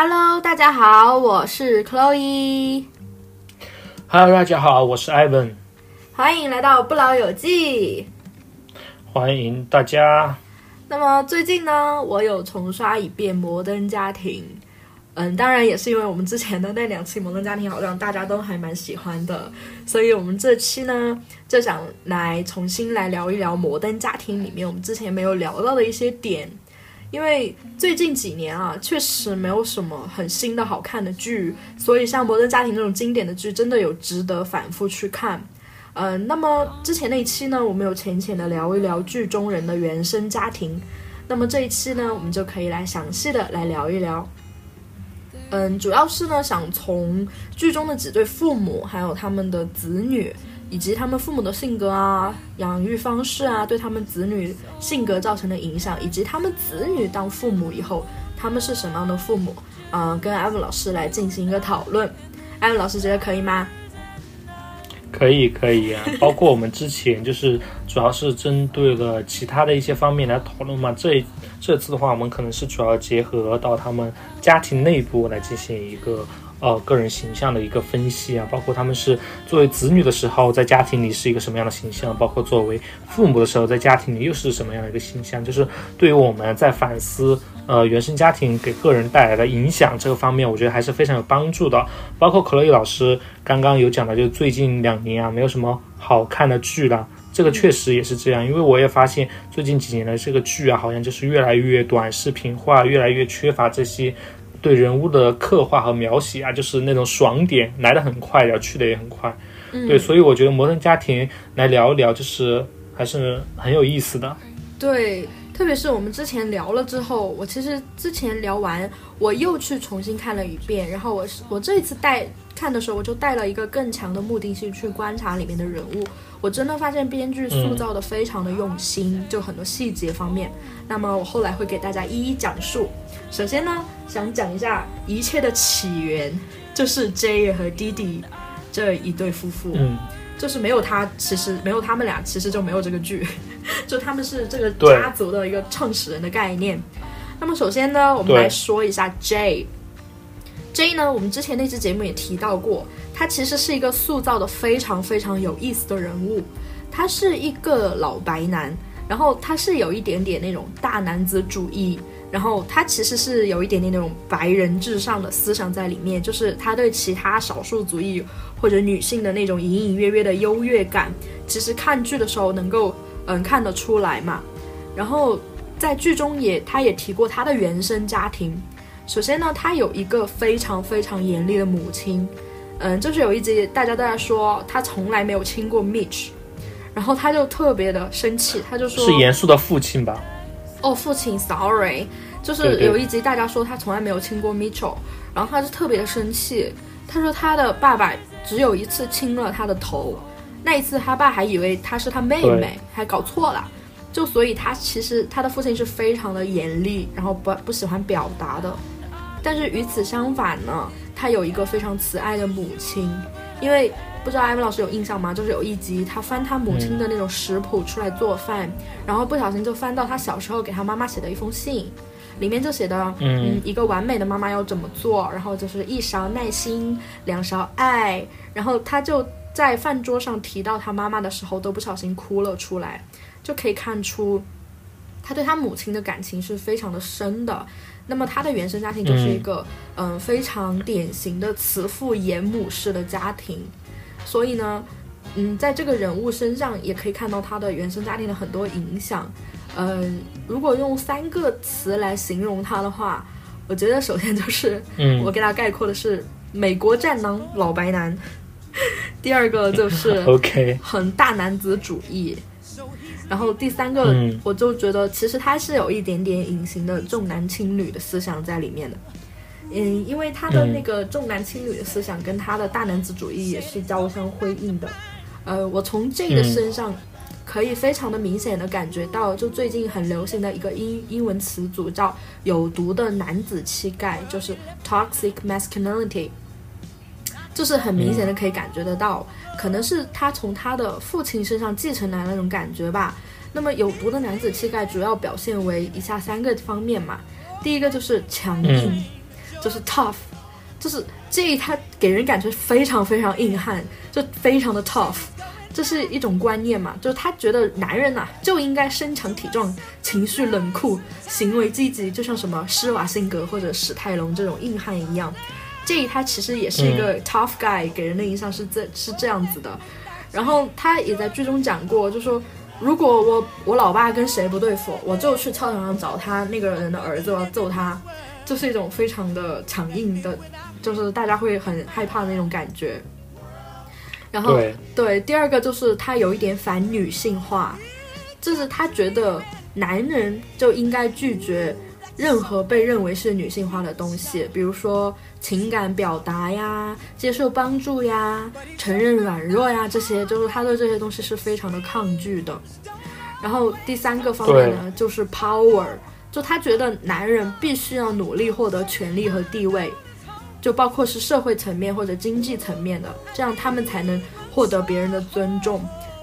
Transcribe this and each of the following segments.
Hello，大家好，我是 Chloe。Hello，大家好，我是 Ivan，欢迎来到不老有记。欢迎大家。那么最近呢，我有重刷一遍《摩登家庭》。嗯，当然也是因为我们之前的那两期《摩登家庭》好像大家都还蛮喜欢的，所以我们这期呢就想来重新来聊一聊《摩登家庭》里面我们之前没有聊到的一些点。因为最近几年啊，确实没有什么很新的好看的剧，所以像《摩登家庭》这种经典的剧，真的有值得反复去看。嗯、那么之前那一期呢，我们有浅浅的聊一聊剧中人的原生家庭。那么这一期呢，我们就可以来详细的来聊一聊。嗯，主要是呢，想从剧中的几对父母，还有他们的子女，以及他们父母的性格啊、养育方式啊，对他们子女性格造成的影响，以及他们子女当父母以后，他们是什么样的父母，嗯、跟艾文老师来进行一个讨论。艾文老师觉得可以吗？可以可以啊，包括我们之前就是主要是针对了其他的一些方面来讨论嘛。这这次的话，我们可能是主要结合到他们家庭内部来进行一个呃个人形象的一个分析啊，包括他们是作为子女的时候在家庭里是一个什么样的形象，包括作为父母的时候在家庭里又是什么样的一个形象，就是对于我们在反思呃原生家庭给个人带来的影响这个方面，我觉得还是非常有帮助的。包括可乐伊老师刚刚有讲的，就最近两年啊，没有什么好看的剧了。这个确实也是这样，因为我也发现最近几年的这个剧啊，好像就是越来越短视频化，越来越缺乏这些对人物的刻画和描写啊，就是那种爽点来的很快，然后去的也很快。对，所以我觉得《摩登家庭》来聊一聊，就是还是很有意思的。对，特别是我们之前聊了之后，我其实之前聊完，我又去重新看了一遍，然后我是我这一次带看的时候，我就带了一个更强的目的性去观察里面的人物，我真的发现编剧塑造的非常的用心，就很多细节方面。那么我后来会给大家一一讲述。首先呢，想讲一下一切的起源，就是 J 和弟弟这一对夫妇。嗯，就是没有他，其实没有他们俩，其实就没有这个剧，就他们是这个家族的一个创始人的概念。那么首先呢，我们来说一下 J。J 呢，我们之前那期节目也提到过，他其实是一个塑造的非常非常有意思的人物。他是一个老白男，然后他是有一点点那种大男子主义，然后他其实是有一点点那种白人至上的思想在里面，就是他对其他少数族裔或者女性的那种隐隐约约的优越感，其实看剧的时候能够嗯看得出来嘛。然后在剧中也他也提过他的原生家庭，首先呢，他有一个非常非常严厉的母亲，嗯，就是有一集大家都在说他从来没有亲过 Mitch，然后他就特别的生气，他就说是严肃的父亲吧？哦，父亲，sorry，就是有一集大家说他从来没有亲过 Mitchell，然后他就特别的生气，他说他的爸爸只有一次亲了他的头，那一次他爸还以为他是他妹妹，还搞错了，就所以他其实他的父亲是非常的严厉，然后不不喜欢表达的，但是与此相反呢，他有一个非常慈爱的母亲，因为不知道艾文老师有印象吗？就是有一集他翻他母亲的那种食谱出来做饭，然后不小心就翻到他小时候给他妈妈写的一封信，里面就写的，嗯。一个完美的妈妈要怎么做，然后就是一勺耐心，两勺爱，然后他就在饭桌上提到他妈妈的时候，都不小心哭了出来，就可以看出他对他母亲的感情是非常的深的。那么他的原生家庭就是一个嗯、非常典型的慈父严母式的家庭，所以呢，嗯，在这个人物身上也可以看到他的原生家庭的很多影响。嗯、如果用三个词来形容他的话，我觉得首先就是嗯。我给他概括的是美国战狼老白男，第二个就是，OK，很大男子主义，然后第三个嗯我就觉得其实他是有一点点隐形的重男轻女的思想在里面的。嗯，因为他的那个重男轻女的思想跟他的大男子主义也是交相辉映的。呃，我从这个身上可以非常的明显的感觉到，就最近很流行的一个英英文词组叫“有毒的男子气概”，就是 toxic masculinity。就是很明显的可以感觉得到，可能是他从他的父亲身上继承来的那种感觉吧。那么有毒的男子气概主要表现为以下三个方面嘛，第一个就是强硬，就是 tough，就是这他给人感觉非常非常硬汉，就非常的 tough。这是一种观念嘛，就是他觉得男人呐就应该身强体壮、情绪冷酷、行为积极，就像什么施瓦辛格或者史泰龙这种硬汉一样。J 他其实也是一个 tough guy，给人的印象是这是这样子的。然后他也在剧中讲过，就说如果我我老爸跟谁不对付，我就去操场上找他那个人的儿子，我要揍他。这是一种非常的强硬的，就是大家会很害怕的那种感觉。然后对，第二个就是他有一点反女性化，就是他觉得男人就应该拒绝任何被认为是女性化的东西，比如说情感表达呀、接受帮助呀、承认软弱呀这些，就是他对这些东西是非常的抗拒的。然后第三个方面呢，就是 power，就他觉得男人必须要努力获得权利和地位。就包括是社会层面或者经济层面的，这样他们才能获得别人的尊重。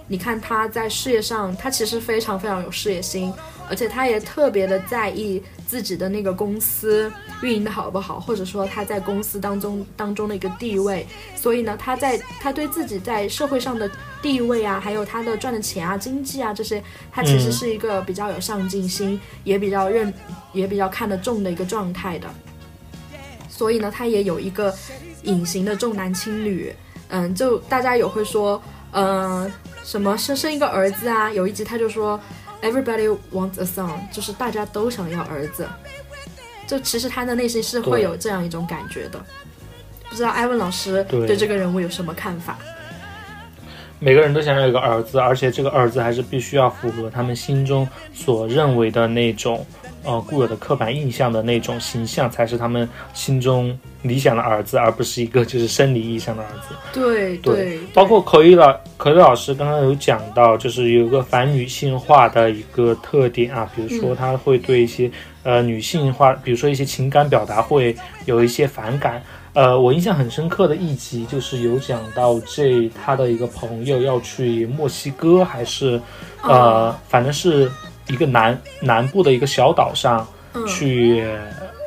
你看他在事业上，他其实非常非常有事业心，而且他也特别的在意自己的那个公司运营的好不好，或者说他在公司当中当中的一个地位。所以呢，他在他对自己在社会上的地位啊，还有他的赚的钱啊、经济啊这些，他其实是一个比较有上进心，也比较认，也比较看得重的一个状态的。所以呢，他也有一个隐形的重男轻女，嗯，就大家有会说，嗯，什么生生一个儿子啊？有一集他就说，Everybody wants a son，就是大家都想要儿子。就其实他的内心是会有这样一种感觉的。不知道艾文老师对这个人物有什么看法？每个人都想要一个儿子，而且这个儿子还是必须要符合他们心中所认为的那种。呃，固有的刻板印象的那种形象，才是他们心中理想的儿子，而不是一个就是生理意义上的儿子。对对，包括口语老口语老师刚刚有讲到，就是有个反女性化的一个特点啊，比如说他会对一些呃女性化，比如说一些情感表达会有一些反感。呃，我印象很深刻的一集就是有讲到这他的一个朋友要去墨西哥，还是呃，反正是。一个南南部的一个小岛上去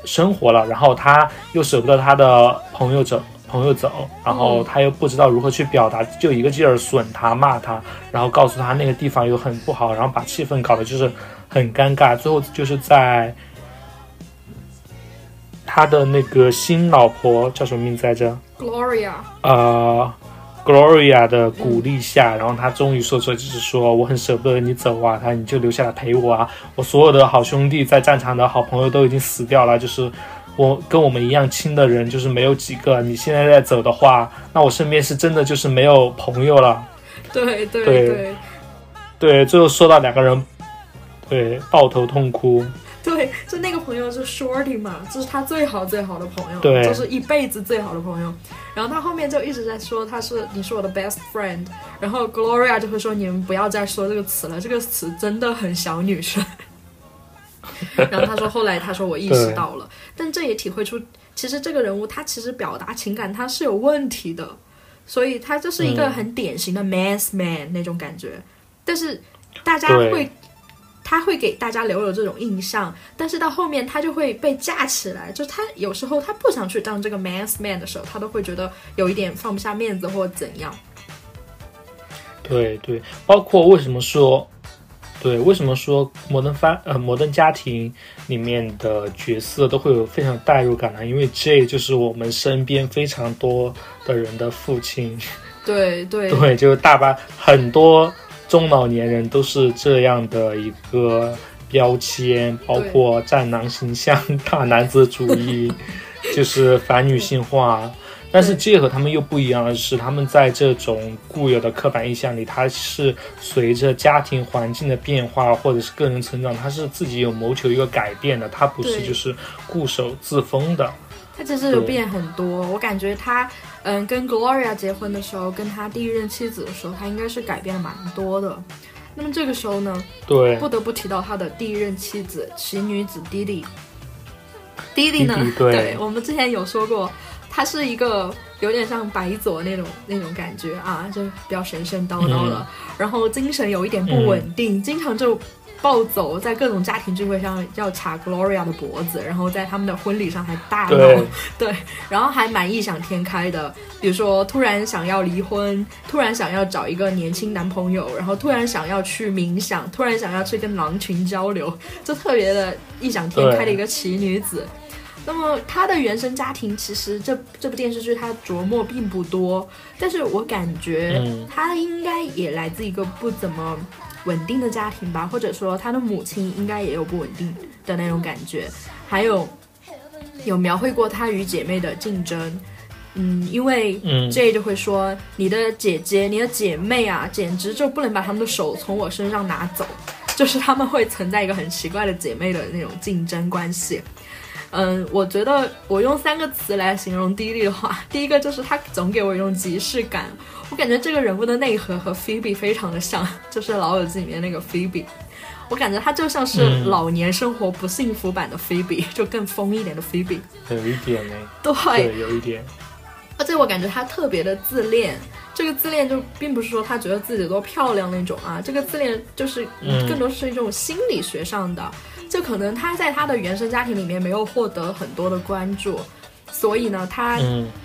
生活了，然后他又舍不得他的朋友走，朋友走，然后他又不知道如何去表达，就一个劲儿损他骂他，然后告诉他那个地方又很不好，然后把气氛搞得就是很尴尬。最后就是在他的那个新老婆叫什么名字来着？Gloria。呃。Gloria 的鼓励下，然后他终于说出来，就是说我很舍不得你走啊，他你就留下来陪我啊。我所有的好兄弟在战场的好朋友都已经死掉了，就是我跟我们一样亲的人就是没有几个。你现在再走的话，那我身边是真的就是没有朋友了。对对对对，最后说到两个人，对抱头痛哭。对，就那个朋友是 Shorty 嘛，就是他最好最好的朋友，对，就是一辈子最好的朋友。然后他后面就一直在说他是你是我的 best friend，然后 Gloria 就会说你们不要再说这个词了，这个词真的很小女生。然后他说后来他说我意识到了，但这也体会出其实这个人物他其实表达情感他是有问题的，所以他就是一个很典型的 man's man 那种感觉，但是大家会。他会给大家留有这种印象，但是到后面他就会被架起来，就他有时候他不想去当这个 man's man 的时候，他都会觉得有一点放不下面子或怎样。对对，包括为什么说，对为什么说摩登发呃摩登家庭里面的角色都会有非常代入感呢？因为 J 就是我们身边非常多的人的父亲。对对 对，就是大把很多。中老年人都是这样的一个标签，包括战狼形象、大男子主义，就是反女性化。但是这和他们又不一样的是，他们在这种固有的刻板印象里，他是随着家庭环境的变化或者是个人成长，他是自己有谋求一个改变的，他不是就是固守自封的。他其实有变很多，我感觉他。嗯，跟 Gloria 结婚的时候，跟他第一任妻子的时候，他应该是改变了蛮多的。那么这个时候呢，对，不得不提到他的第一任妻子奇女子 Didi。Didi 呢，对我们之前有说过，他是一个有点像白左那种那种感觉啊，就比较神神叨叨的，然后精神有一点不稳定，经常就。暴走，在各种家庭聚会上要卡 Gloria 的脖子，然后在他们的婚礼上还大闹，对，然后还蛮异想天开的，比如说突然想要离婚，突然想要找一个年轻男朋友，然后突然想要去冥想，突然想要去跟狼群交流，就特别的异想天开的一个奇女子。那么她的原生家庭其实这这部电视剧她琢磨并不多，但是我感觉她应该也来自一个不怎么。稳定的家庭吧，或者说他的母亲应该也有不稳定的那种感觉，还有有描绘过他与姐妹的竞争，嗯，因为 J 就会说你的姐姐、你的姐妹啊，简直就不能把他们的手从我身上拿走，就是他们会存在一个很奇怪的姐妹的那种竞争关系。嗯，我觉得我用三个词来形容迪丽的话，第一个就是她总给我一种即视感。我感觉这个人物的内核和 Phoebe 非常的像，就是《老友记》里面那个 Phoebe。我感觉他就像是老年生活不幸福版的 Phoebe，就更疯一点的 Phoebe。有一点呢。对，有一点。而且我感觉他特别的自恋，这个自恋就并不是说他觉得自己多漂亮那种啊，这个自恋就是更多是一种心理学上的，就可能他在他的原生家庭里面没有获得很多的关注。所以呢，他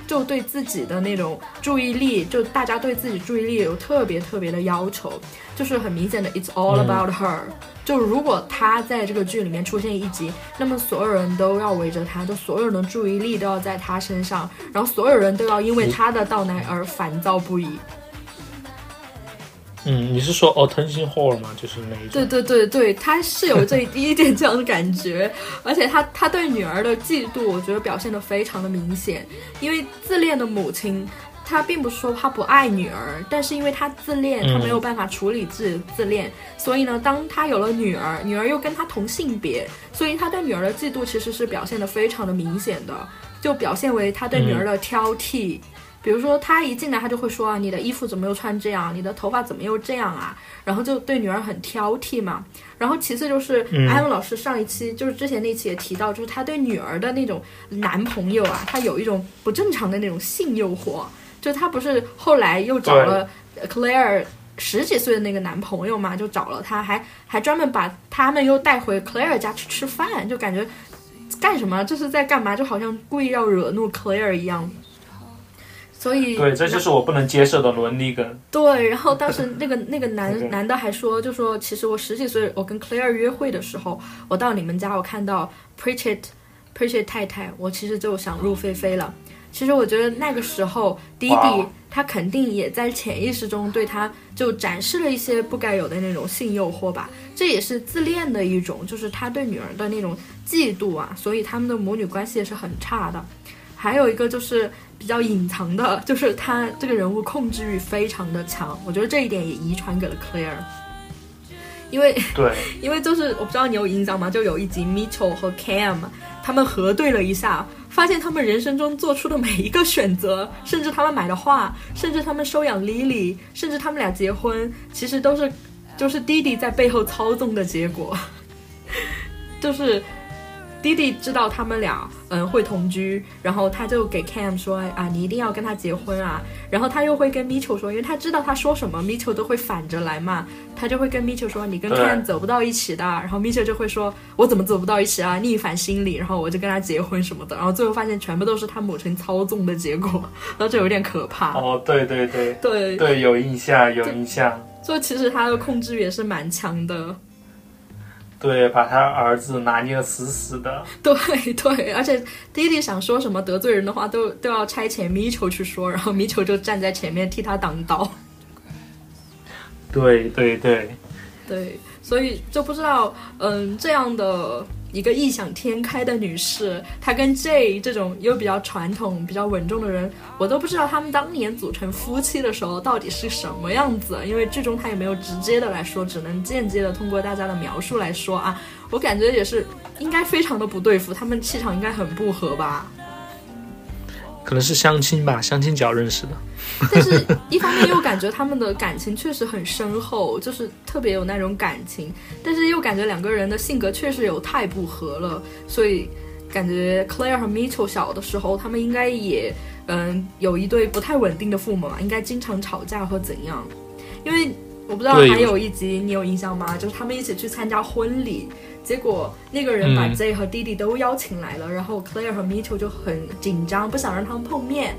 就对自己的那种注意力，就大家对自己注意力有特别特别的要求，就是很明显的，it's all about her。就如果他在这个剧里面出现一集，那么所有人都要围着他，就所有人的注意力都要在他身上，然后所有人都要因为他的到来而烦躁不已。嗯，你是说 attention whore 吗？就是那一种。对对对对，他是有这第一点这样的感觉，而且他他对女儿的嫉妒，我觉得表现的非常的明显。因为自恋的母亲，她并不是说她不爱女儿，但是因为她自恋，她没有办法处理自己的自恋，所以呢，当她有了女儿，女儿又跟她同性别，所以她对女儿的嫉妒其实是表现的非常的明显的，就表现为他对女儿的挑剔。比如说，他一进来，他就会说啊，你的衣服怎么又穿这样？你的头发怎么又这样啊？然后就对女儿很挑剔嘛。然后其次就是艾文老师上一期就是之前那期也提到，就是他对女儿的那种男朋友啊，他有一种不正常的那种性诱惑。就他不是后来又找了 Claire 十几岁的那个男朋友嘛，就找了他，还还专门把他们又带回 Claire 家去吃饭，就感觉干什么？这是在干嘛？就好像故意要惹怒 Claire 一样。所以对，这就是我不能接受的伦理梗。对，然后当时那个那个男 男的还说，就说其实我十几岁，我跟 Claire 约会的时候，我到你们家，我看到 Pritchett Pritchett 太太，我其实就想入非非了。其实我觉得那个时候，弟弟他肯定也在潜意识中对他就展示了一些不该有的那种性诱惑吧。这也是自恋的一种，就是他对女儿的那种嫉妒啊。所以他们的母女关系也是很差的。还有一个就是。比较隐藏的，就是他这个人物控制欲非常的强，我觉得这一点也遗传给了 Claire。因为对，因为就是我不知道你有印象吗？就有一集 Mitchell 和 Cam 他们核对了一下，发现他们人生中做出的每一个选择，甚至他们买的画，甚至他们收养 Lily，甚至他们俩结婚，其实都是就是弟弟在背后操纵的结果，就是。弟弟知道他们俩嗯会同居，然后他就给 Cam 说啊，你一定要跟他结婚啊。然后他又会跟 Mitchell 说，因为他知道他说什么，Mitchell 都会反着来嘛。他就会跟 Mitchell 说，你跟 Cam 走不到一起的。然后 Mitchell 就会说，我怎么走不到一起啊？逆反心理。然后我就跟他结婚什么的。然后最后发现全部都是他母亲操纵的结果，然后就有点可怕。哦，对对对对对，有印象有印象。所以其实他的控制欲也是蛮强的。对，把他儿子拿捏的死死的。对对，而且弟弟想说什么得罪人的话，都都要差遣米球去说，然后米球就站在前面替他挡刀。对对对，对，所以就不知道，嗯，这样的。一个异想天开的女士，她跟 J 这种又比较传统、比较稳重的人，我都不知道他们当年组成夫妻的时候到底是什么样子。因为剧中他也没有直接的来说，只能间接的通过大家的描述来说啊。我感觉也是应该非常的不对付，他们气场应该很不合吧。可能是相亲吧，相亲角认识的。但是，一方面又感觉他们的感情确实很深厚，就是特别有那种感情。但是又感觉两个人的性格确实有太不合了，所以感觉 Claire 和 Mitchell 小的时候，他们应该也嗯有一对不太稳定的父母嘛，应该经常吵架或怎样。因为我不知道还有一集你有印象吗？就是他们一起去参加婚礼，结果那个人把嗯 J 和弟弟都邀请来了，然后 Claire 和 Mitchell 就很紧张，不想让他们碰面。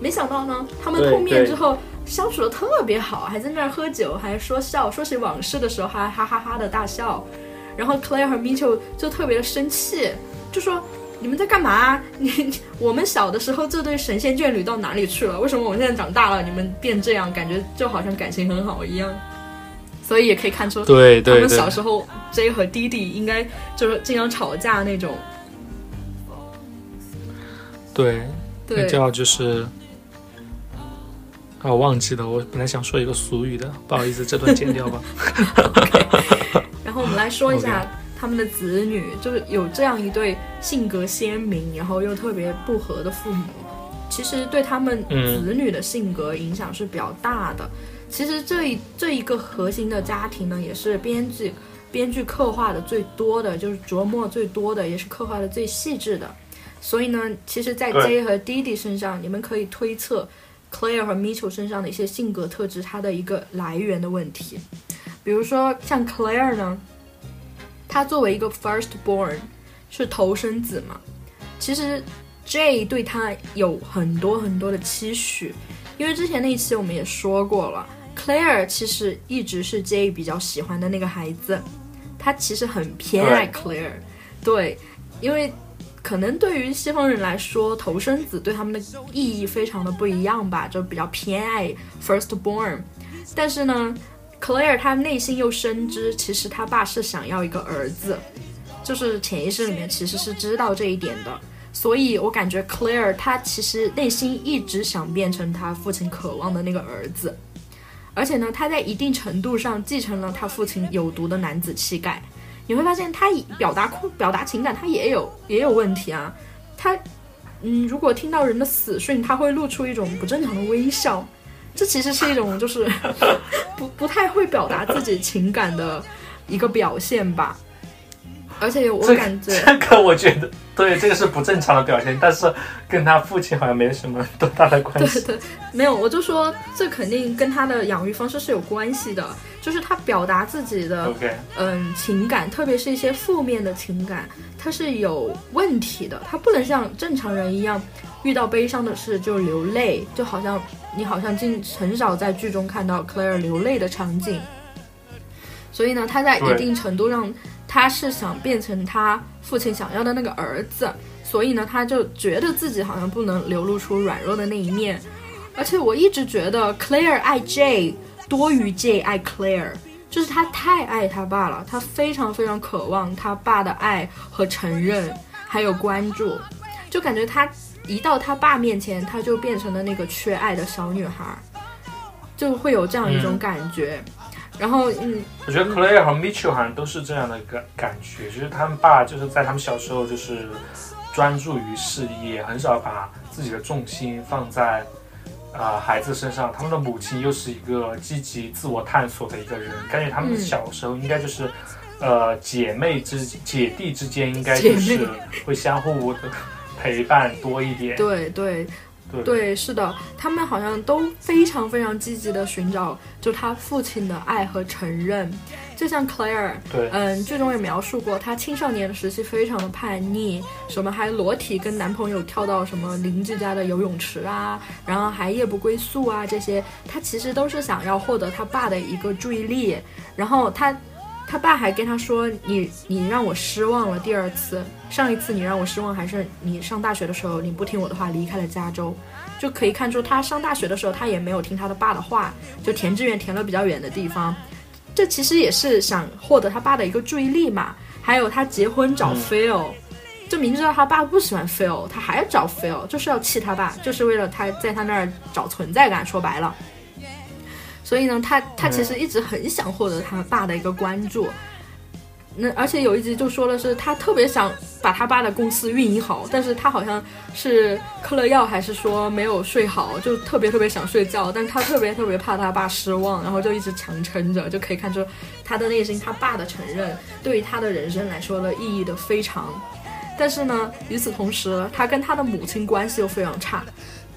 没想到呢，他们碰面之后相处的特别好，还在那儿喝酒，还说笑，说起往事的时候还哈哈哈的大笑。然后 Claire 和 Mitchell 就特别的生气，就说：“你们在干嘛？你你 我们小的时候这对神仙眷侣到哪里去了？为什么我们现在长大了，你们变这样？感觉就好像感情很好一样。”所以也可以看出，他们对他们小时候 J 和弟弟应该就是经常吵架那种。对，对那，叫就是。啊，我忘记了，我本来想说一个俗语的，不好意思，这段剪掉吧。然后我们来说一下 他们的子女，就是有这样一对性格鲜明，然后又特别不和的父母，其实对他们嗯子女的性格影响是比较大的。其实这一这一个核心的家庭呢，也是编剧编剧刻画的最多的，就是琢磨最多的，也是刻画的最细致的。所以呢，其实，在 J 和 D D 身上，你们可以推测 Claire 和 Mitchell 身上的一些性格特质，它的一个来源的问题。比如说像 Claire 呢，她作为一个 firstborn 是头生子嘛，其实 J 对他有很多很多的期许，因为之前那一期我们也说过了，Claire 其实一直是 J 比较喜欢的那个孩子，他其实很偏爱 Claire，对，因为可能对于西方人来说，头生子对他们的意义非常的不一样吧，就比较偏爱 firstborn，但是呢。Claire 她内心又深知，其实她爸是想要一个儿子，就是潜意识里面其实是知道这一点的。所以我感觉 Claire 她其实内心一直想变成她父亲渴望的那个儿子，而且呢，她在一定程度上继承了她父亲有毒的男子气概。你会发现，她表达控表达情感，她也有也有问题啊。她，嗯，如果听到人的死讯，她会露出一种不正常的微笑。这其实是一种就是 不不太会表达自己情感的一个表现吧，而且我感觉这个我觉得对，这个是不正常的表现，但是跟他父亲好像没什么多大的关系。对对，没有，我就说这肯定跟他的养育方式是有关系的，就是他表达自己的嗯情感，特别是一些负面的情感，他是有问题的，他不能像正常人一样遇到悲伤的事就流泪，就好像你好像经很少在剧中看到 Claire 流泪的场景。所以呢，他在一定程度上，他是想变成他父亲想要的那个儿子，所以呢，他就觉得自己好像不能流露出软弱的那一面。而且我一直觉得 Claire 爱 J 多于 J 爱 Claire，就是他太爱他爸了，他非常非常渴望他爸的爱和承认，还有关注，就感觉他一到他爸面前，他就变成了那个缺爱的小女孩，就会有这样一种嗯感觉。然后，嗯，我觉得 Claire 和 Mitchell 好像都是这样的感感觉，就是他们爸就是在他们小时候就是专注于事业，很少把自己的重心放在啊、呃孩子身上。他们的母亲又是一个积极自我探索的一个人，感觉他们嗯小时候应该就是。呃，姐妹之姐弟之间应该就是会相互的 陪伴多一点。对对对对，是的，他们好像都非常非常积极的寻找，就他父亲的爱和承认。就像 Claire，对嗯，剧中也描述过，她青少年的时期非常的叛逆，什么还裸体跟男朋友跳到什么邻居家的游泳池啊，然后还夜不归宿啊，这些，她其实都是想要获得他爸的一个注意力。然后他，他爸还跟他说：“你你让我失望了第二次，上一次你让我失望还是你上大学的时候你不听我的话离开了加州。”就可以看出他上大学的时候他也没有听他的爸的话，就填志愿填了比较远的地方。这其实也是想获得他爸的一个注意力嘛。还有他结婚找嗯 Phil，、就明知道他爸不喜欢 Phil，他还要找 Phil，就是要气他爸，就是为了他在他那儿找存在感。说白了，所以呢，他他其实一直很想获得他爸的一个关注。那而且有一集就说的是他特别想把他爸的公司运营好，但是他好像是嗑了药还是说没有睡好，就特别特别想睡觉，但他特别特别怕他爸失望，然后就一直强撑着，就可以看出他的内心他爸的承认对于他的人生来说的意义的非常。但是呢，与此同时，他跟他的母亲关系又非常差。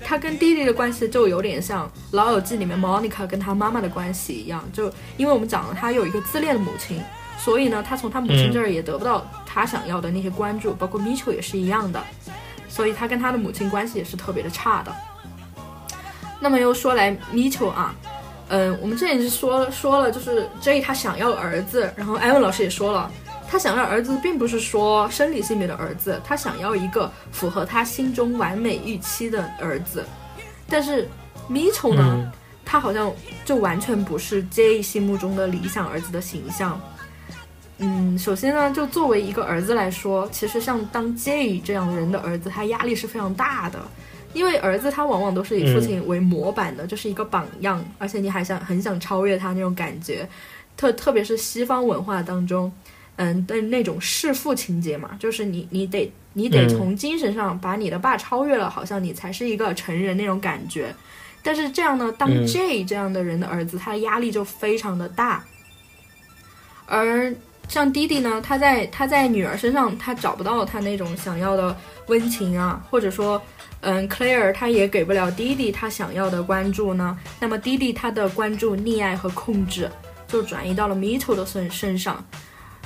他跟弟弟的关系就有点像《老友记》里面 Monica 跟他妈妈的关系一样，就因为我们讲了他有一个自恋的母亲，所以呢，他从他母亲这儿也得不到他想要的那些关注，包括 Mitchell 也是一样的，所以他跟他的母亲关系也是特别的差的。那么又说来 Mitchell 啊，嗯，我们之前是说说了，就是 J 他想要儿子，然后艾文老师也说了。他想要儿子，并不是说生理性别的儿子，他想要一个符合他心中完美预期的儿子。但是 Mitchell 呢，他好像就完全不是 J 心目中的理想儿子的形象。嗯，首先呢，就作为一个儿子来说，其实像当 J 这样人的儿子，他压力是非常大的，因为儿子他往往都是以父亲为模板的，就是一个榜样，而且你还想很想超越他那种感觉，特特别是西方文化当中。嗯的那种弑父情节嘛，就是你你得你得从精神上把你的爸超越了，好像你才是一个成人那种感觉。但是这样呢，当 J 这样的人的儿子，他的压力就非常的大。而像弟弟呢，他在他在女儿身上，他找不到他那种想要的温情啊，或者说，嗯，Claire 他也给不了弟弟他想要的关注呢。那么弟弟他的关注、溺爱和控制就转移到了 Mitchell 的身身上。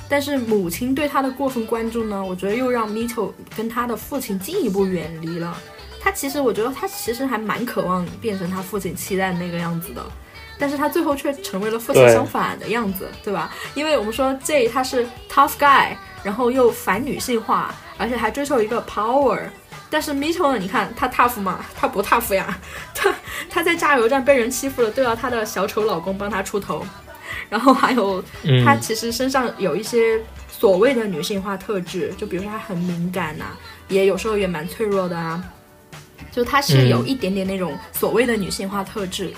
但是母亲对他的过分关注呢，我觉得又让 Mitchell 跟他的父亲进一步远离了。他其实，我觉得他其实还蛮渴望变成他父亲期待那个样子的，但是他最后却成为了父亲相反的样子，对吧？因为我们说 Jay 他是 tough guy，然后又反女性化，而且还追求一个 power。但是 Mitchell 呢，你看他 tough 吗？他不 tough 呀，他他在加油站被人欺负了，都要他的小丑老公帮他出头。然后还有，他其实身上有一些所谓的女性化特质，就比如说他很敏感呐，也有时候也蛮脆弱的啊。就他是有一点点那种所谓的女性化特质，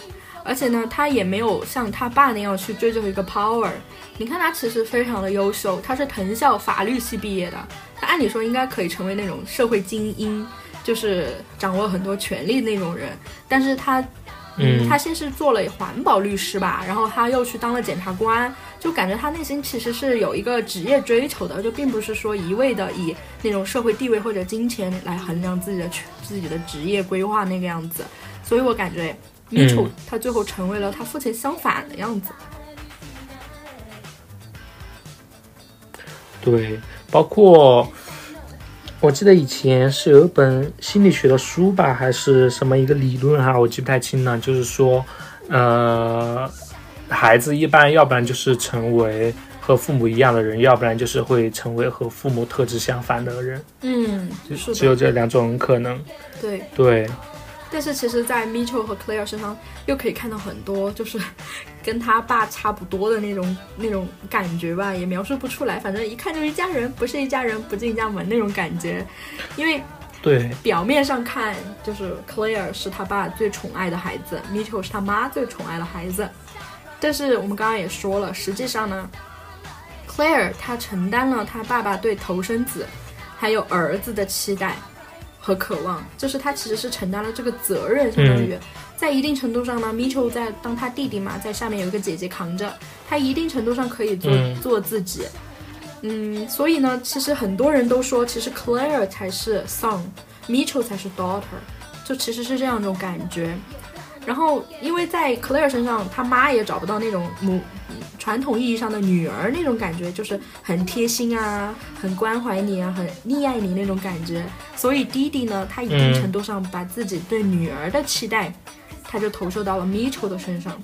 而且呢，他也没有像他爸那样去追求一个 power。你看他其实非常的优秀，他是藤校法律系毕业的，他按理说应该可以成为那种社会精英，就是掌握很多权力那种人，但是他。嗯，他先是做了环保律师吧，然后他又去当了检察官，就感觉他内心其实是有一个职业追求的，就并不是说一味的以那种社会地位或者金钱来衡量自己的自己的职业规划那个样子。所以我感觉米楚他最后成为了他父亲相反的样子。对，包括。我记得以前是有一本心理学的书吧，还是什么一个理论哈，我记不太清了。就是说，呃，孩子一般要不然就是成为和父母一样的人，要不然就是会成为和父母特质相反的人。嗯，就只有这两种可能。对对。但是其实，在 Mitchell 和 Claire 身上又可以看到很多，就是跟他爸差不多的那种那种感觉吧，也描述不出来。反正一看就是一家人，不是一家人不进一家门那种感觉。因为对表面上看，就是 Claire 是他爸最宠爱的孩子，Mitchell 是他妈最宠爱的孩子。但是我们刚刚也说了，实际上呢，Claire 他承担了他爸爸对头生子还有儿子的期待。和渴望，就是他其实是承担了这个责任，相当于在一定程度上呢，Mitchell 在当他弟弟嘛，在下面有一个姐姐扛着，他一定程度上可以做做自己，嗯，所以呢，其实很多人都说，其实 Claire 才是 son，Mitchell 才是 daughter，就其实是这样一种感觉。然后因为在 Claire 身上，他妈也找不到那种母。传统意义上的女儿那种感觉，就是很贴心啊，很关怀你啊，很溺爱你那种感觉。所以弟弟呢，他一定程度上把自己对女儿的期待，他就投射到了 Mitchell 的身上。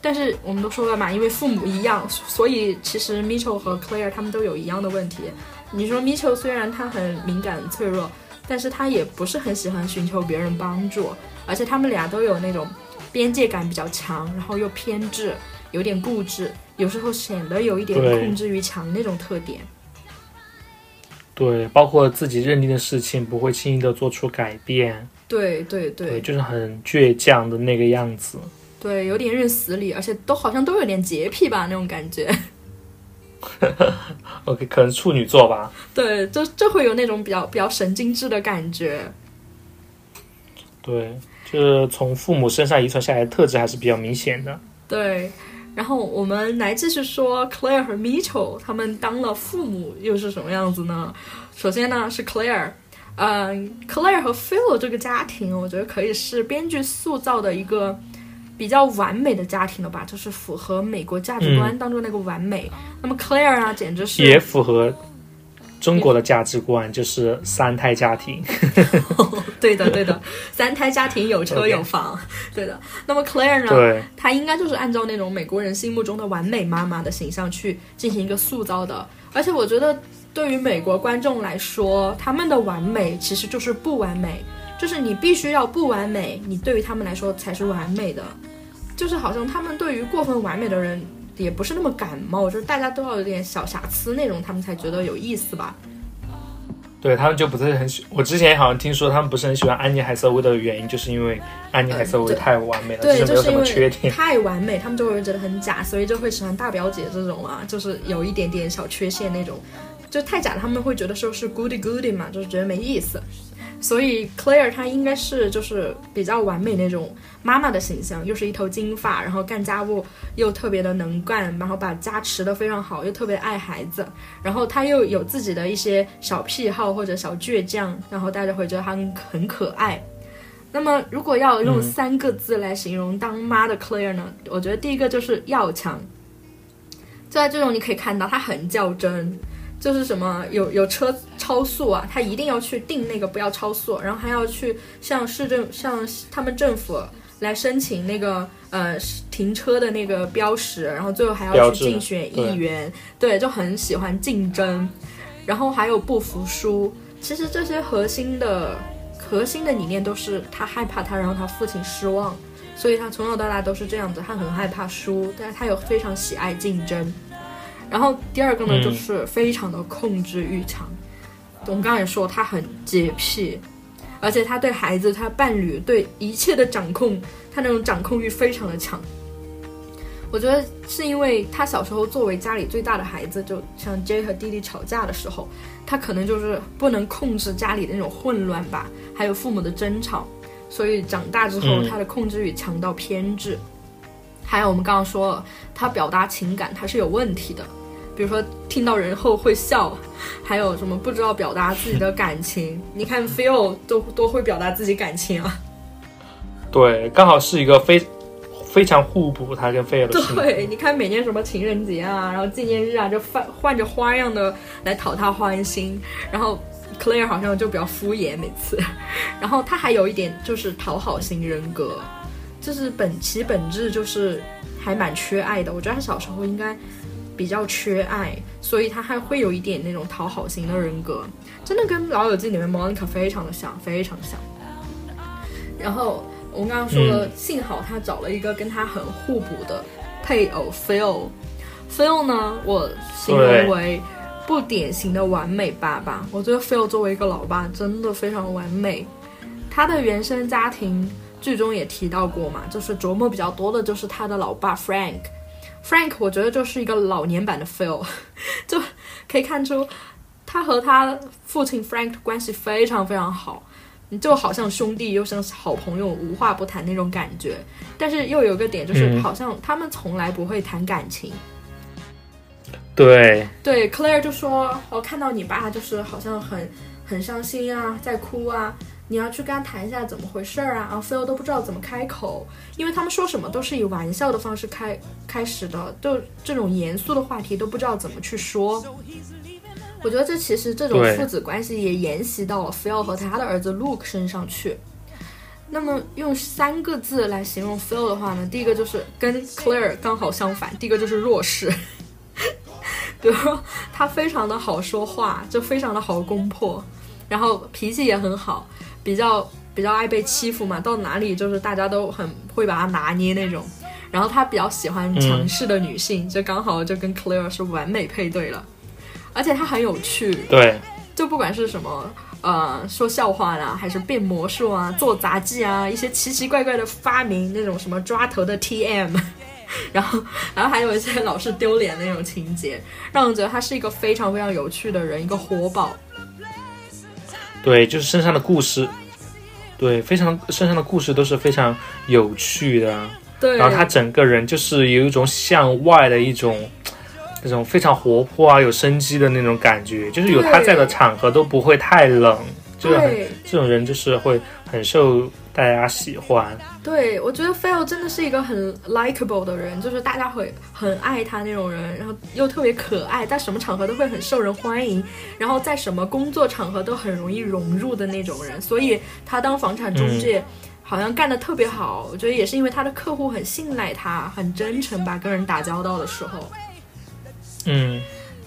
但是我们都说了嘛，因为父母一样，所以其实 Mitchell 和 Claire 他们都有一样的问题。你说 Mitchell 虽然他很敏感脆弱，但是他也不是很喜欢寻求别人帮助，而且他们俩都有那种边界感比较强，然后又偏执，有点固执。有时候显得有一点控制欲强那种特点，对，包括自己认定的事情不会轻易的做出改变，对对对，就是很倔强的那个样子，对，有点认死理，而且都好像都有点洁癖吧那种感觉。OK，可能处女座吧。对，就就会有那种比较比较神经质的感觉。对，就是从父母身上遗传下来的特质还是比较明显的。对。然后我们来继续说 Claire 和 Mitchell 他们当了父母又是什么样子呢？首先呢是 Claire，嗯，Claire 和 Phil 这个家庭，我觉得可以是编剧塑造的一个比较完美的家庭了吧，就是符合美国价值观当中那个完美。那么 Claire 啊，简直是也符合中国的价值观，就是三胎家庭。对的，对的，三胎家庭有车有房，对的。那么 Claire 呢？对，她应该就是按照那种美国人心目中的完美妈妈的形象去进行一个塑造的，而且我觉得。对于美国观众来说，他们的完美其实就是不完美，就是你必须要不完美，你对于他们来说才是完美的。就是好像他们对于过分完美的人也不是那么感冒，就是大家都要有点小瑕疵那种，他们才觉得有意思吧。对他们就不是很喜，我之前好像听说他们不是很喜欢安妮海瑟薇的原因，就是因为安妮海瑟薇太完美了，对，没有什么缺点，太完美，他们就会觉得很假，所以就会喜欢大表姐这种啊，就是有一点点小缺陷那种。就太假，他们会觉得说是 goody goody 嘛，就是觉得没意思。所以 Claire 她应该是就是比较完美那种妈妈的形象，又是一头金发，然后干家务又特别的能干，然后把家持得非常好，又特别爱孩子，然后她又有自己的一些小癖好或者小倔强，然后大家会觉得她很可爱。那么如果要用三个字来形容当妈的 Claire 呢？我觉得第一个就是要强。就在这种你可以看到她很较真。就是什么有有车超速啊，他一定要去定那个不要超速，然后还要去向市政向他们政府来申请那个呃停车的那个标识，然后最后还要去竞选议员，对，就很喜欢竞争，然后还有不服输。其实这些核心的核心的理念都是他害怕他让他父亲失望，所以他从小到大都是这样子，他很害怕输，但是他又非常喜爱竞争。然后第二个呢，就是非常的控制欲强。我们刚才也说他很洁癖，而且他对孩子、他伴侣对一切的掌控，他那种掌控欲非常的强。我觉得是因为他小时候作为家里最大的孩子，就像 J 和弟弟吵架的时候，他可能就是不能控制家里的那种混乱吧，还有父母的争吵，所以长大之后他的控制欲强到偏执。还有我们刚刚说了，他表达情感他是有问题的。比如说听到人后会笑，还有什么不知道表达自己的感情？你看 Phil 都都会表达自己感情啊。对，刚好是一个非非常互补，他跟 Phil 的。对，你看每年什么情人节啊，然后纪念日啊，就换换着花样的来讨他欢心。然后 Claire 好像就比较敷衍每次，然后他还有一点就是讨好型人格，就是本其本质就是还蛮缺爱的。我觉得他小时候应该。比较缺爱，所以他还会有一点那种讨好型的人格，真的跟《老友记》里面 Monica 非常的像，非常像。然后我们刚刚说了，幸好他找了一个跟他很互补的配偶 Phil。Phil 呢，我形容为不典型的完美爸爸。我觉得 Phil 作为一个老爸，真的非常完美。他的原生家庭剧中也提到过嘛，就是琢磨比较多的就是他的老爸 Frank。Frank，我觉得就是一个老年版的 Phil，就可以看出他和他父亲 Frank 的关系非常非常好，就好像兄弟又像好朋友，无话不谈那种感觉。但是又有个点，就是好像他们从来不会谈感情。对对，Claire 就说：“我看到你爸就是好像很很伤心啊，在哭啊。”你要去跟他谈一下怎么回事儿啊？然后 Phil 都不知道怎么开口，因为他们说什么都是以玩笑的方式开开始的，就这种严肃的话题都不知道怎么去说。我觉得这其实这种父子关系也沿袭到了 Phil 和他的儿子 Luke 身上去。那么用三个字来形容 Phil 的话呢，第一个就是跟 Claire 刚好相反，第一个就是弱势。比如说他非常的好说话，就非常的好攻破，然后脾气也很好。比较比较爱被欺负嘛，到哪里就是大家都很会把他拿捏那种。然后他比较喜欢强势的女性，就刚好就跟 Claire 是完美配对了。而且他很有趣，对，就不管是什么呃说笑话啦，还是变魔术啊，做杂技啊，一些奇奇怪怪的发明，那种什么抓头的 TM，然后然后还有一些老是丢脸那种情节，让人觉得他是一个非常非常有趣的人，一个活宝。对，就是身上的故事，对，非常身上的故事都是非常有趣的，对，然后他整个人就是有一种向外的一种那种非常活泼啊、有生机的那种感觉，就是有他在的场合都不会太冷，就是很这种人就是会很受大家喜欢。对，我觉得 Phil 真的是一个很 likable 的人，就是大家会很爱他那种人，然后又特别可爱，在什么场合都会很受人欢迎，然后在什么工作场合都很容易融入的那种人，所以他当房产中介。好像干得特别好，我觉得也是因为他的客户很信赖他，很真诚吧，跟人打交道的时候，嗯，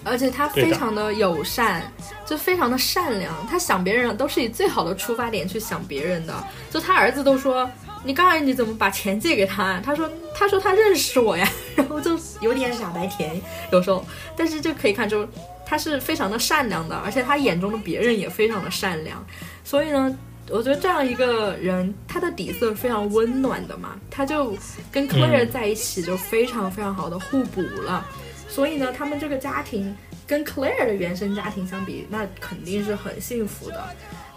而且他非常的友善，就非常的善良，他想别人都是以最好的出发点去想别人的。就他儿子都说：“你刚才你怎么把钱借给他？”他说：“他说他认识我呀。”然后就有点傻白甜，有时候，但是就可以看出他是非常的善良的，而且他眼中的别人也非常的善良。所以呢，我觉得这样一个人，他的底色非常温暖的嘛，他就跟 Claire 在一起就非常非常好的互补了。所以呢，他们这个家庭跟 Claire 的原生家庭相比，那肯定是很幸福的。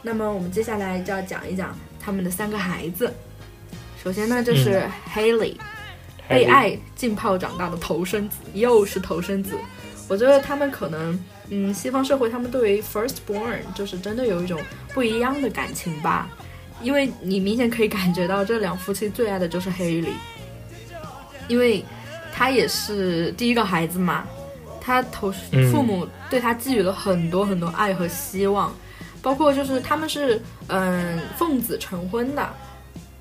那么我们接下来就要讲一讲他们的三个孩子。首先呢，就是 Haley，、被爱浸泡长大的头生子，又是头生子。我觉得他们可能，嗯，西方社会他们对于 firstborn 就是真的有一种不一样的感情吧，因为你明显可以感觉到这两夫妻最爱的就是 Haley，因为他也是第一个孩子嘛，他头嗯父母对他寄予了很多很多爱和希望，包括就是他们是嗯奉子成婚的，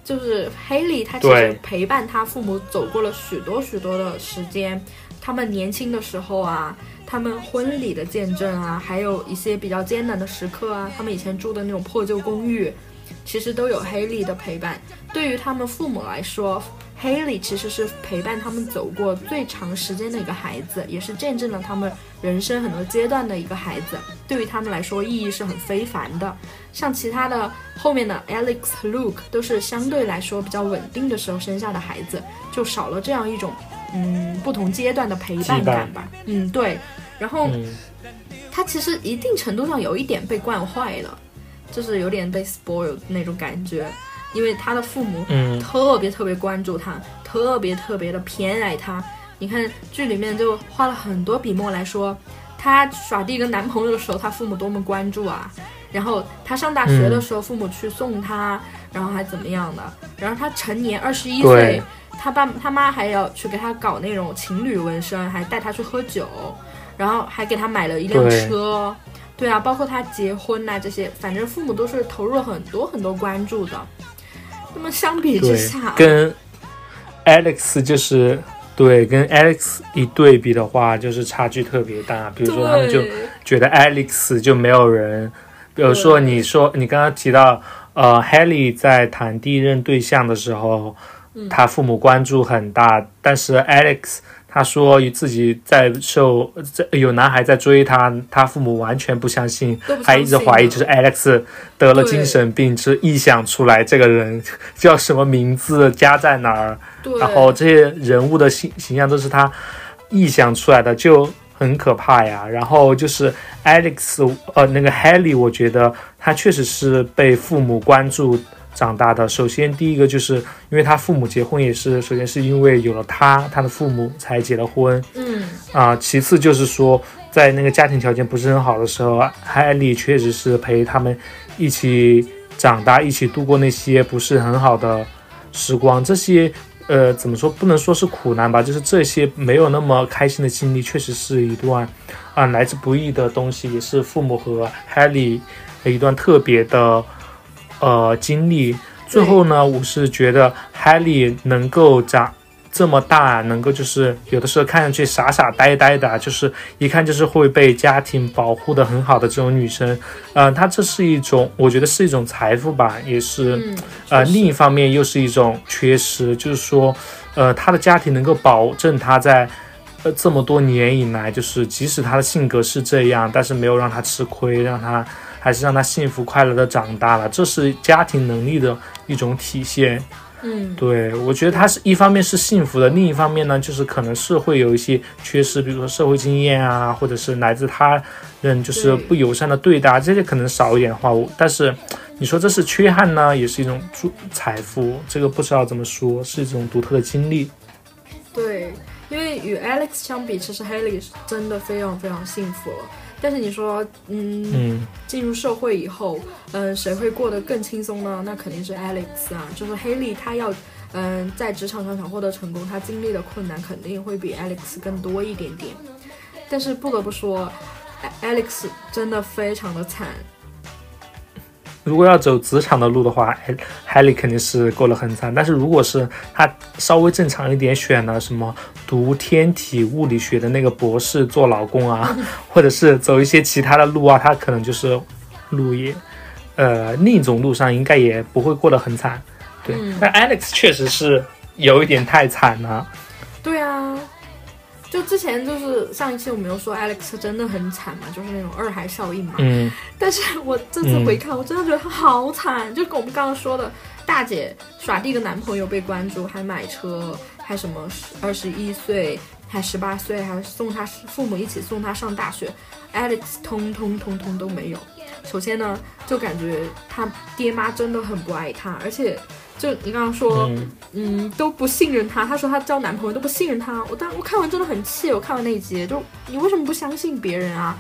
就是 Haley 他其实陪伴他父母走过了许多许多的时间，他们年轻的时候啊，他们婚礼的见证啊，还有一些比较艰难的时刻啊，他们以前住的那种破旧公寓，其实都有 Haley 的陪伴。对于他们父母来说，Haley 其实是陪伴他们走过最长时间的一个孩子，也是见证了他们人生很多阶段的一个孩子。对于他们来说，意义是很非凡的。像其他的后面的 Alex 和 Luke 都是相对来说比较稳定的时候生下的孩子，就少了这样一种嗯不同阶段的陪伴感吧。嗯，对。然后嗯，他其实一定程度上有一点被惯坏了，就是有点被 spoiled 那种感觉，因为他的父母嗯特别特别关注他，特别特别的偏爱他。你看剧里面就花了很多笔墨来说，她耍第一个男朋友的时候，她父母多么关注啊。然后她上大学的时候，父母去送她，然后还怎么样的。然后她成年二十一岁对，她爸她妈还要去给她搞那种情侣纹身，还带她去喝酒，然后还给她买了一辆车。对啊，包括她结婚呐、这些，反正父母都是投入了很多很多关注的。那么相比之对下，，跟 Alex 就是对跟 Alex 一对比的话，就是差距特别大。比如说，他们就觉得 Alex 就没有人，比如说你说你刚刚提到，呃，Haley 在谈第一任对象的时候，嗯。他父母关注很大，但是 Alex 他说自己在受在有男孩在追他，他父母完全不相信，还一直怀疑就是 Alex 得了精神病，就是臆想出来这个人 叫什么名字，家在哪儿，对，然后这些人物的形形象都是他臆想出来的，就很可怕呀。然后就是 Alex，呃，那个 Haley，我觉得他确实是被父母关注长大的。首先，第一个就是因为他父母结婚也是，首先是因为有了他，他的父母才结了婚嗯，啊、其次就是说，在那个家庭条件不是很好的时候，Haley 确实是陪他们一起长大，一起度过那些不是很好的时光。这些呃，怎么说？不能说是苦难吧，就是这些没有那么开心的经历，确实是一段啊、来之不易的东西，也是父母和 Haley 的一段特别的呃经历。最后呢，我是觉得 Haley 能够长这么大，能够就是有的时候看上去傻傻呆呆的，就是一看就是会被家庭保护的很好的这种女生，呃，她这是一种，我觉得是一种财富吧，也是。嗯，呃，另一方面又是一种缺失，就是说，呃，她的家庭能够保证她在呃这么多年以来，就是即使他的性格是这样，但是没有让他吃亏，让他还是让他幸福快乐的长大了，这是家庭能力的一种体现。嗯，对我觉得他是一方面是幸福的，另一方面呢，就是可能是会有一些缺失，比如说社会经验啊，或者是来自他人就是不友善的对待啊，这些可能少一点的话，我但是你说这是缺憾呢，也是一种注财富，这个不知道怎么说，是一种独特的经历。对，因为与 Alex 相比，其实 Haley 是真的非常非常幸福了。但是你说，嗯，进入社会以后，嗯，谁会过得更轻松呢？那肯定是 Alex 啊，就是 Haley 他要，嗯，在职场上想获得成功，他经历的困难肯定会比 Alex 更多一点点。但是不得不说，Alex 真的非常的惨。如果要走职场的路的话，海里肯定是过得很惨。但是如果是他稍微正常一点，选了什么读天体物理学的那个博士做老公啊，或者是走一些其他的路啊，他可能就是路也，呃，另一种路上应该也不会过得很惨。对，但 Alex 确实是有一点太惨了。对啊。就之前就是上一期我们有说 Alex 真的很惨嘛，就是那种二孩效应嘛。嗯。但是我这次回看，我真的觉得他好惨，就跟我们刚刚说的，大姐耍第一个男朋友被关注，还买车，还什么二十一岁，还十八岁，还送他父母一起送他上大学，Alex 通通通通都没有。首先呢，就感觉他爹妈真的很不爱他，而且。就你刚刚说，嗯，都不信任他。他说他交男朋友都不信任他。我当我看完真的很气。我看完那一集，就你为什么不相信别人啊？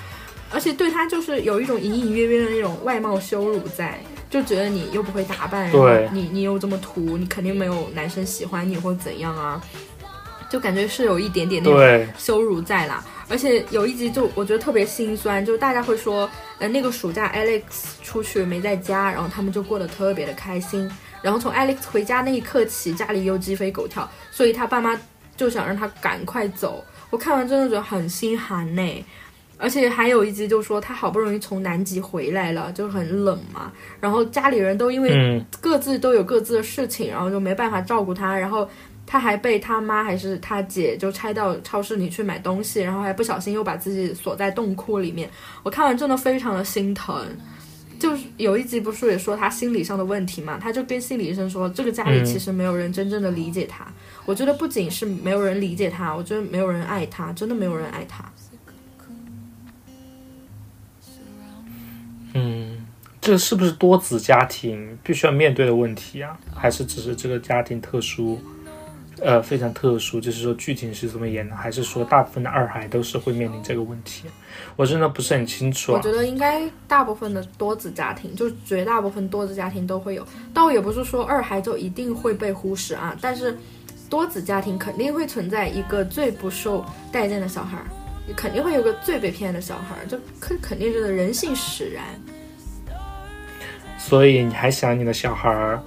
而且对他就是有一种隐隐约约的那种外貌羞辱在，就觉得你又不会打扮，你你又这么土，你肯定没有男生喜欢你或怎样啊？就感觉是有一点点那种羞辱在啦。而且有一集就我觉得特别心酸，就大家会说，呃，那个暑假 Alex 出去没在家，然后他们就过得特别的开心。然后从 Alex 回家那一刻起，家里又鸡飞狗跳，所以他爸妈就想让他赶快走。我看完真的觉得很心寒呢。而且还有一集就说他好不容易从南极回来了，就很冷嘛，然后家里人都因为各自都有各自的事情，然后就没办法照顾他，然后他还被他妈还是他姐就拆到超市里去买东西，然后还不小心又把自己锁在洞窟里面。我看完真的非常的心疼。就是有一集不是也说他心理上的问题嘛？他就跟心理医生说，这个家里其实没有人真正的理解他。我觉得不仅是没有人理解他，我觉得没有人爱他，真的没有人爱他。嗯，这是不是多子家庭必须要面对的问题啊？还是只是这个家庭特殊？呃，非常特殊，就是说具体是怎么演的，还是说大部分的二孩都是会面临这个问题？我真的不是很清楚。我觉得应该大部分的多子家庭，就绝大部分多子家庭都会有。倒也不是说二孩就一定会被忽视啊，但是多子家庭肯定会存在一个最不受待见的小孩，肯定会有个最被偏爱的小孩，就肯肯定是人性使然。所以你还想你的小孩？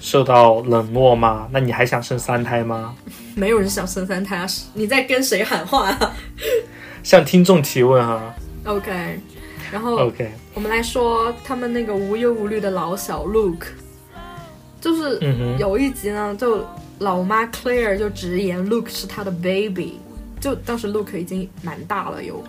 受到冷落吗？那你还想生三胎吗？没有人想生三胎啊！你在跟谁喊话啊？向听众提问啊。OK，然后 OK，我们来说他们那个无忧无虑的老小 Luke，就是有一集呢，就老妈 Claire 就直言 Luke 是他的 baby，就当时 Luke 已经蛮大了有，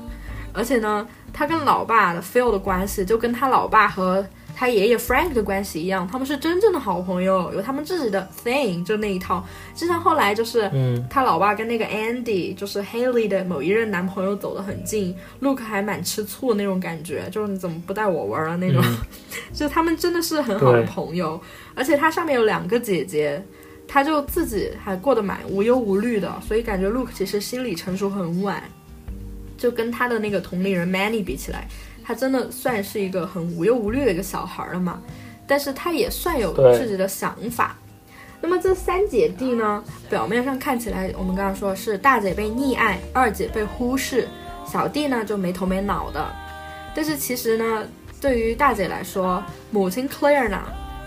而且呢，他跟老爸的 Phil 的关系就跟他老爸和。他爷爷 Frank 的关系一样，他们是真正的好朋友，有他们自己的 thing，就那一套。就像后来就是，嗯，他老爸跟那个 Andy，就是 Haley 的某一任男朋友走得很近，Luke 还蛮吃醋的那种感觉，就是你怎么不带我玩啊那种。就他们真的是很好的朋友，而且他上面有两个姐姐，他就自己还过得蛮无忧无虑的，所以感觉 Luke 其实心理成熟很晚，就跟他的那个同龄人 Manny 比起来。他真的算是一个很无忧无虑的一个小孩了嘛？但是他也算有自己的想法。那么这三姐弟呢，表面上看起来，我们刚刚说是大姐被溺爱，二姐被忽视，小弟呢就没头没脑的。但是其实呢，对于大姐来说，母亲 Claire 呢，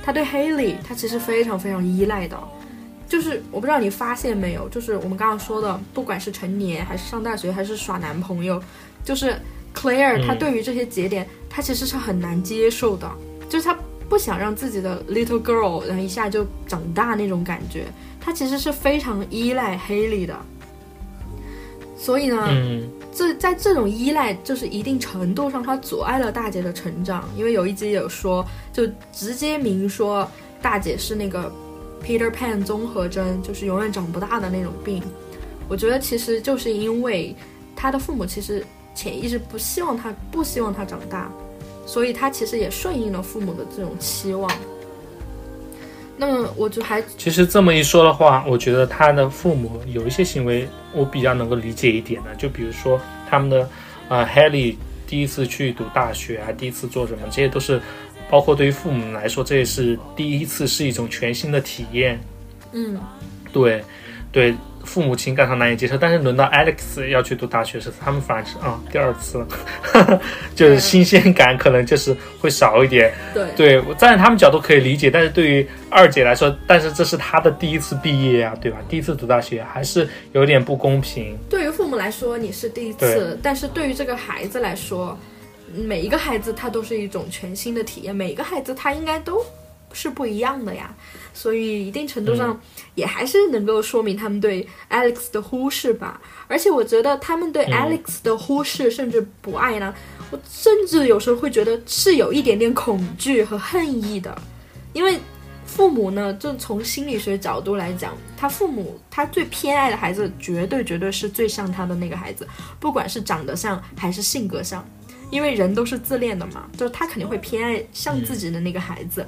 她对 Haley 她其实非常非常依赖的。就是我不知道你发现没有，就是我们刚刚说的，不管是成年还是上大学还是耍男朋友，就是。Claire，她对于这些节点，她其实是很难接受的，就是她不想让自己的 little girl，然后一下就长大那种感觉，她其实是非常依赖 Haley 的。所以呢，这在这种依赖，就是一定程度上，它阻碍了大姐的成长。因为有一集有说，就直接明说大姐是那个 Peter Pan 综合征，就是永远长不大的那种病。我觉得其实就是因为她的父母其实。潜意识不希望他不希望他长大，所以他其实也顺应了父母的这种期望。那么我就还其实这么一说的话，我觉得他的父母有一些行为我比较能够理解一点的，就比如说他们的啊 Haley 第一次去读大学啊，第一次做什么，这些都是包括对于父母来说，这也是第一次是一种全新的体验。嗯，对，对。父母情感上难以接受，但是轮到 Alex 要去读大学时，他们反而是啊第二次，就是新鲜感可能就是会少一点。对，对我站在他们角度可以理解，但是对于二姐来说，但是这是她的第一次毕业呀，对吧？第一次读大学还是有点不公平。对于父母来说，你是第一次，但是对于这个孩子来说，每一个孩子他都是一种全新的体验，每一个孩子他应该都。是不一样的呀，所以一定程度上也还是能够说明他们对 Alex 的忽视吧。而且我觉得他们对 Alex 的忽视甚至不爱呢，我甚至有时候会觉得是有一点点恐惧和恨意的。因为父母呢，就从心理学角度来讲，他父母他最偏爱的孩子，绝对绝对是最像他的那个孩子，不管是长得像还是性格像，因为人都是自恋的嘛，就是他肯定会偏爱像自己的那个孩子。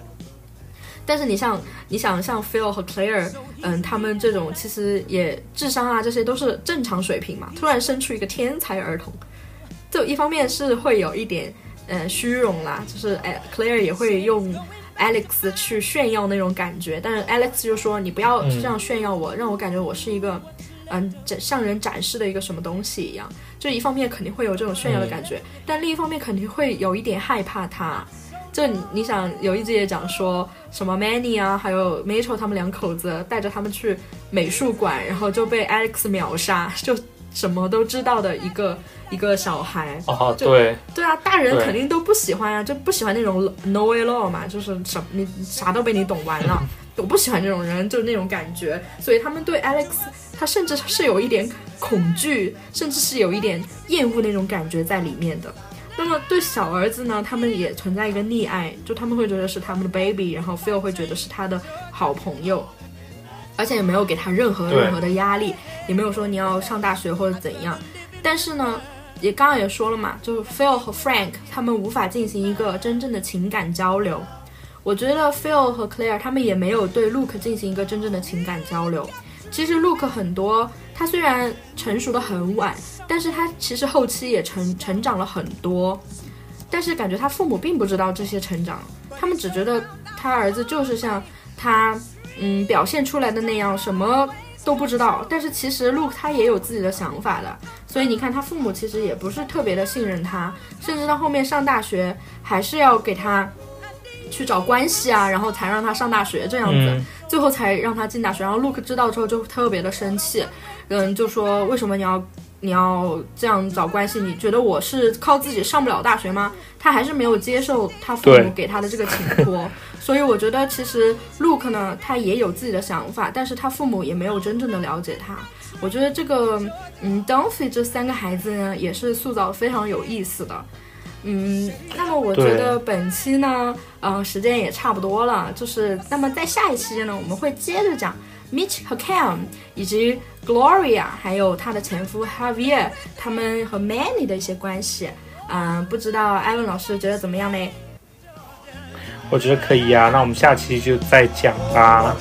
但是你像你想像 Phil 和 Claire，嗯，他们这种其实也智商啊，这些都是正常水平嘛。突然生出一个天才儿童，就一方面是会有一点嗯虚荣啦，就是哎 Claire 也会用 Alex 去炫耀那种感觉，但是 Alex 就说你不要这样炫耀我，让我感觉我是一个嗯展向人展示的一个什么东西一样。就一方面肯定会有这种炫耀的感觉，但另一方面肯定会有一点害怕他。就你想有一集也讲说什么 Manny 啊，还有 Mitchell 他们两口子带着他们去美术馆，然后就被 Alex 秒杀，就什么都知道的一个一个小孩。哦，对，对啊，大人肯定都不喜欢啊，就不喜欢那种 know it all 嘛，就是什你啥都被你懂完了，我不喜欢这种人，就是那种感觉。所以他们对 Alex，他甚至是有一点恐惧，甚至是有一点厌恶那种感觉在里面的。那么对小儿子呢，他们也存在一个溺爱，就他们会觉得是他们的 baby，然后 Phil 会觉得是他的好朋友，而且也没有给他任何任何的压力，也没有说你要上大学或者怎样。但是呢，也刚刚也说了嘛，就是 Phil 和 Frank 他们无法进行一个真正的情感交流。我觉得 Phil 和 Claire 他们也没有对 Luke 进行一个真正的情感交流。其实 Luke 很多，他虽然成熟的很晚。但是他其实后期也成成长了很多，但是感觉他父母并不知道这些成长，他们只觉得他儿子就是像他嗯表现出来的那样，什么都不知道。但是其实 Luke 他也有自己的想法的，所以你看他父母其实也不是特别的信任他，甚至到后面上大学还是要给他去找关系啊，然后才让他上大学这样子，最后才让他进大学。然后 Luke 知道之后就特别的生气，嗯，就说为什么你要。你要这样找关系，你觉得我是靠自己上不了大学吗？他还是没有接受他父母给他的这个请托，所以我觉得其实 Luke 呢，他也有自己的想法，但是他父母也没有真正的了解他。我觉得这个，嗯 d o n f y 这三个孩子呢，也是塑造非常有意思的。嗯，那么我觉得本期呢，嗯，时间也差不多了，就是那么在下一期呢，我们会接着讲。Mitch 和 Cam 以及 Gloria，还有她的前夫 Javier，他们和 Manny 的一些关系。嗯，不知道艾文老师觉得怎么样呢？我觉得可以呀、啊，那我们下期就再讲吧。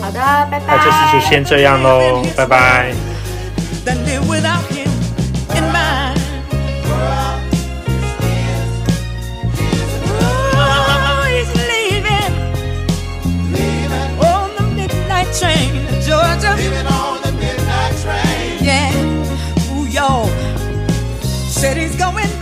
好的，拜拜。那这期就先这样喽，拜拜。Leave it. said he's going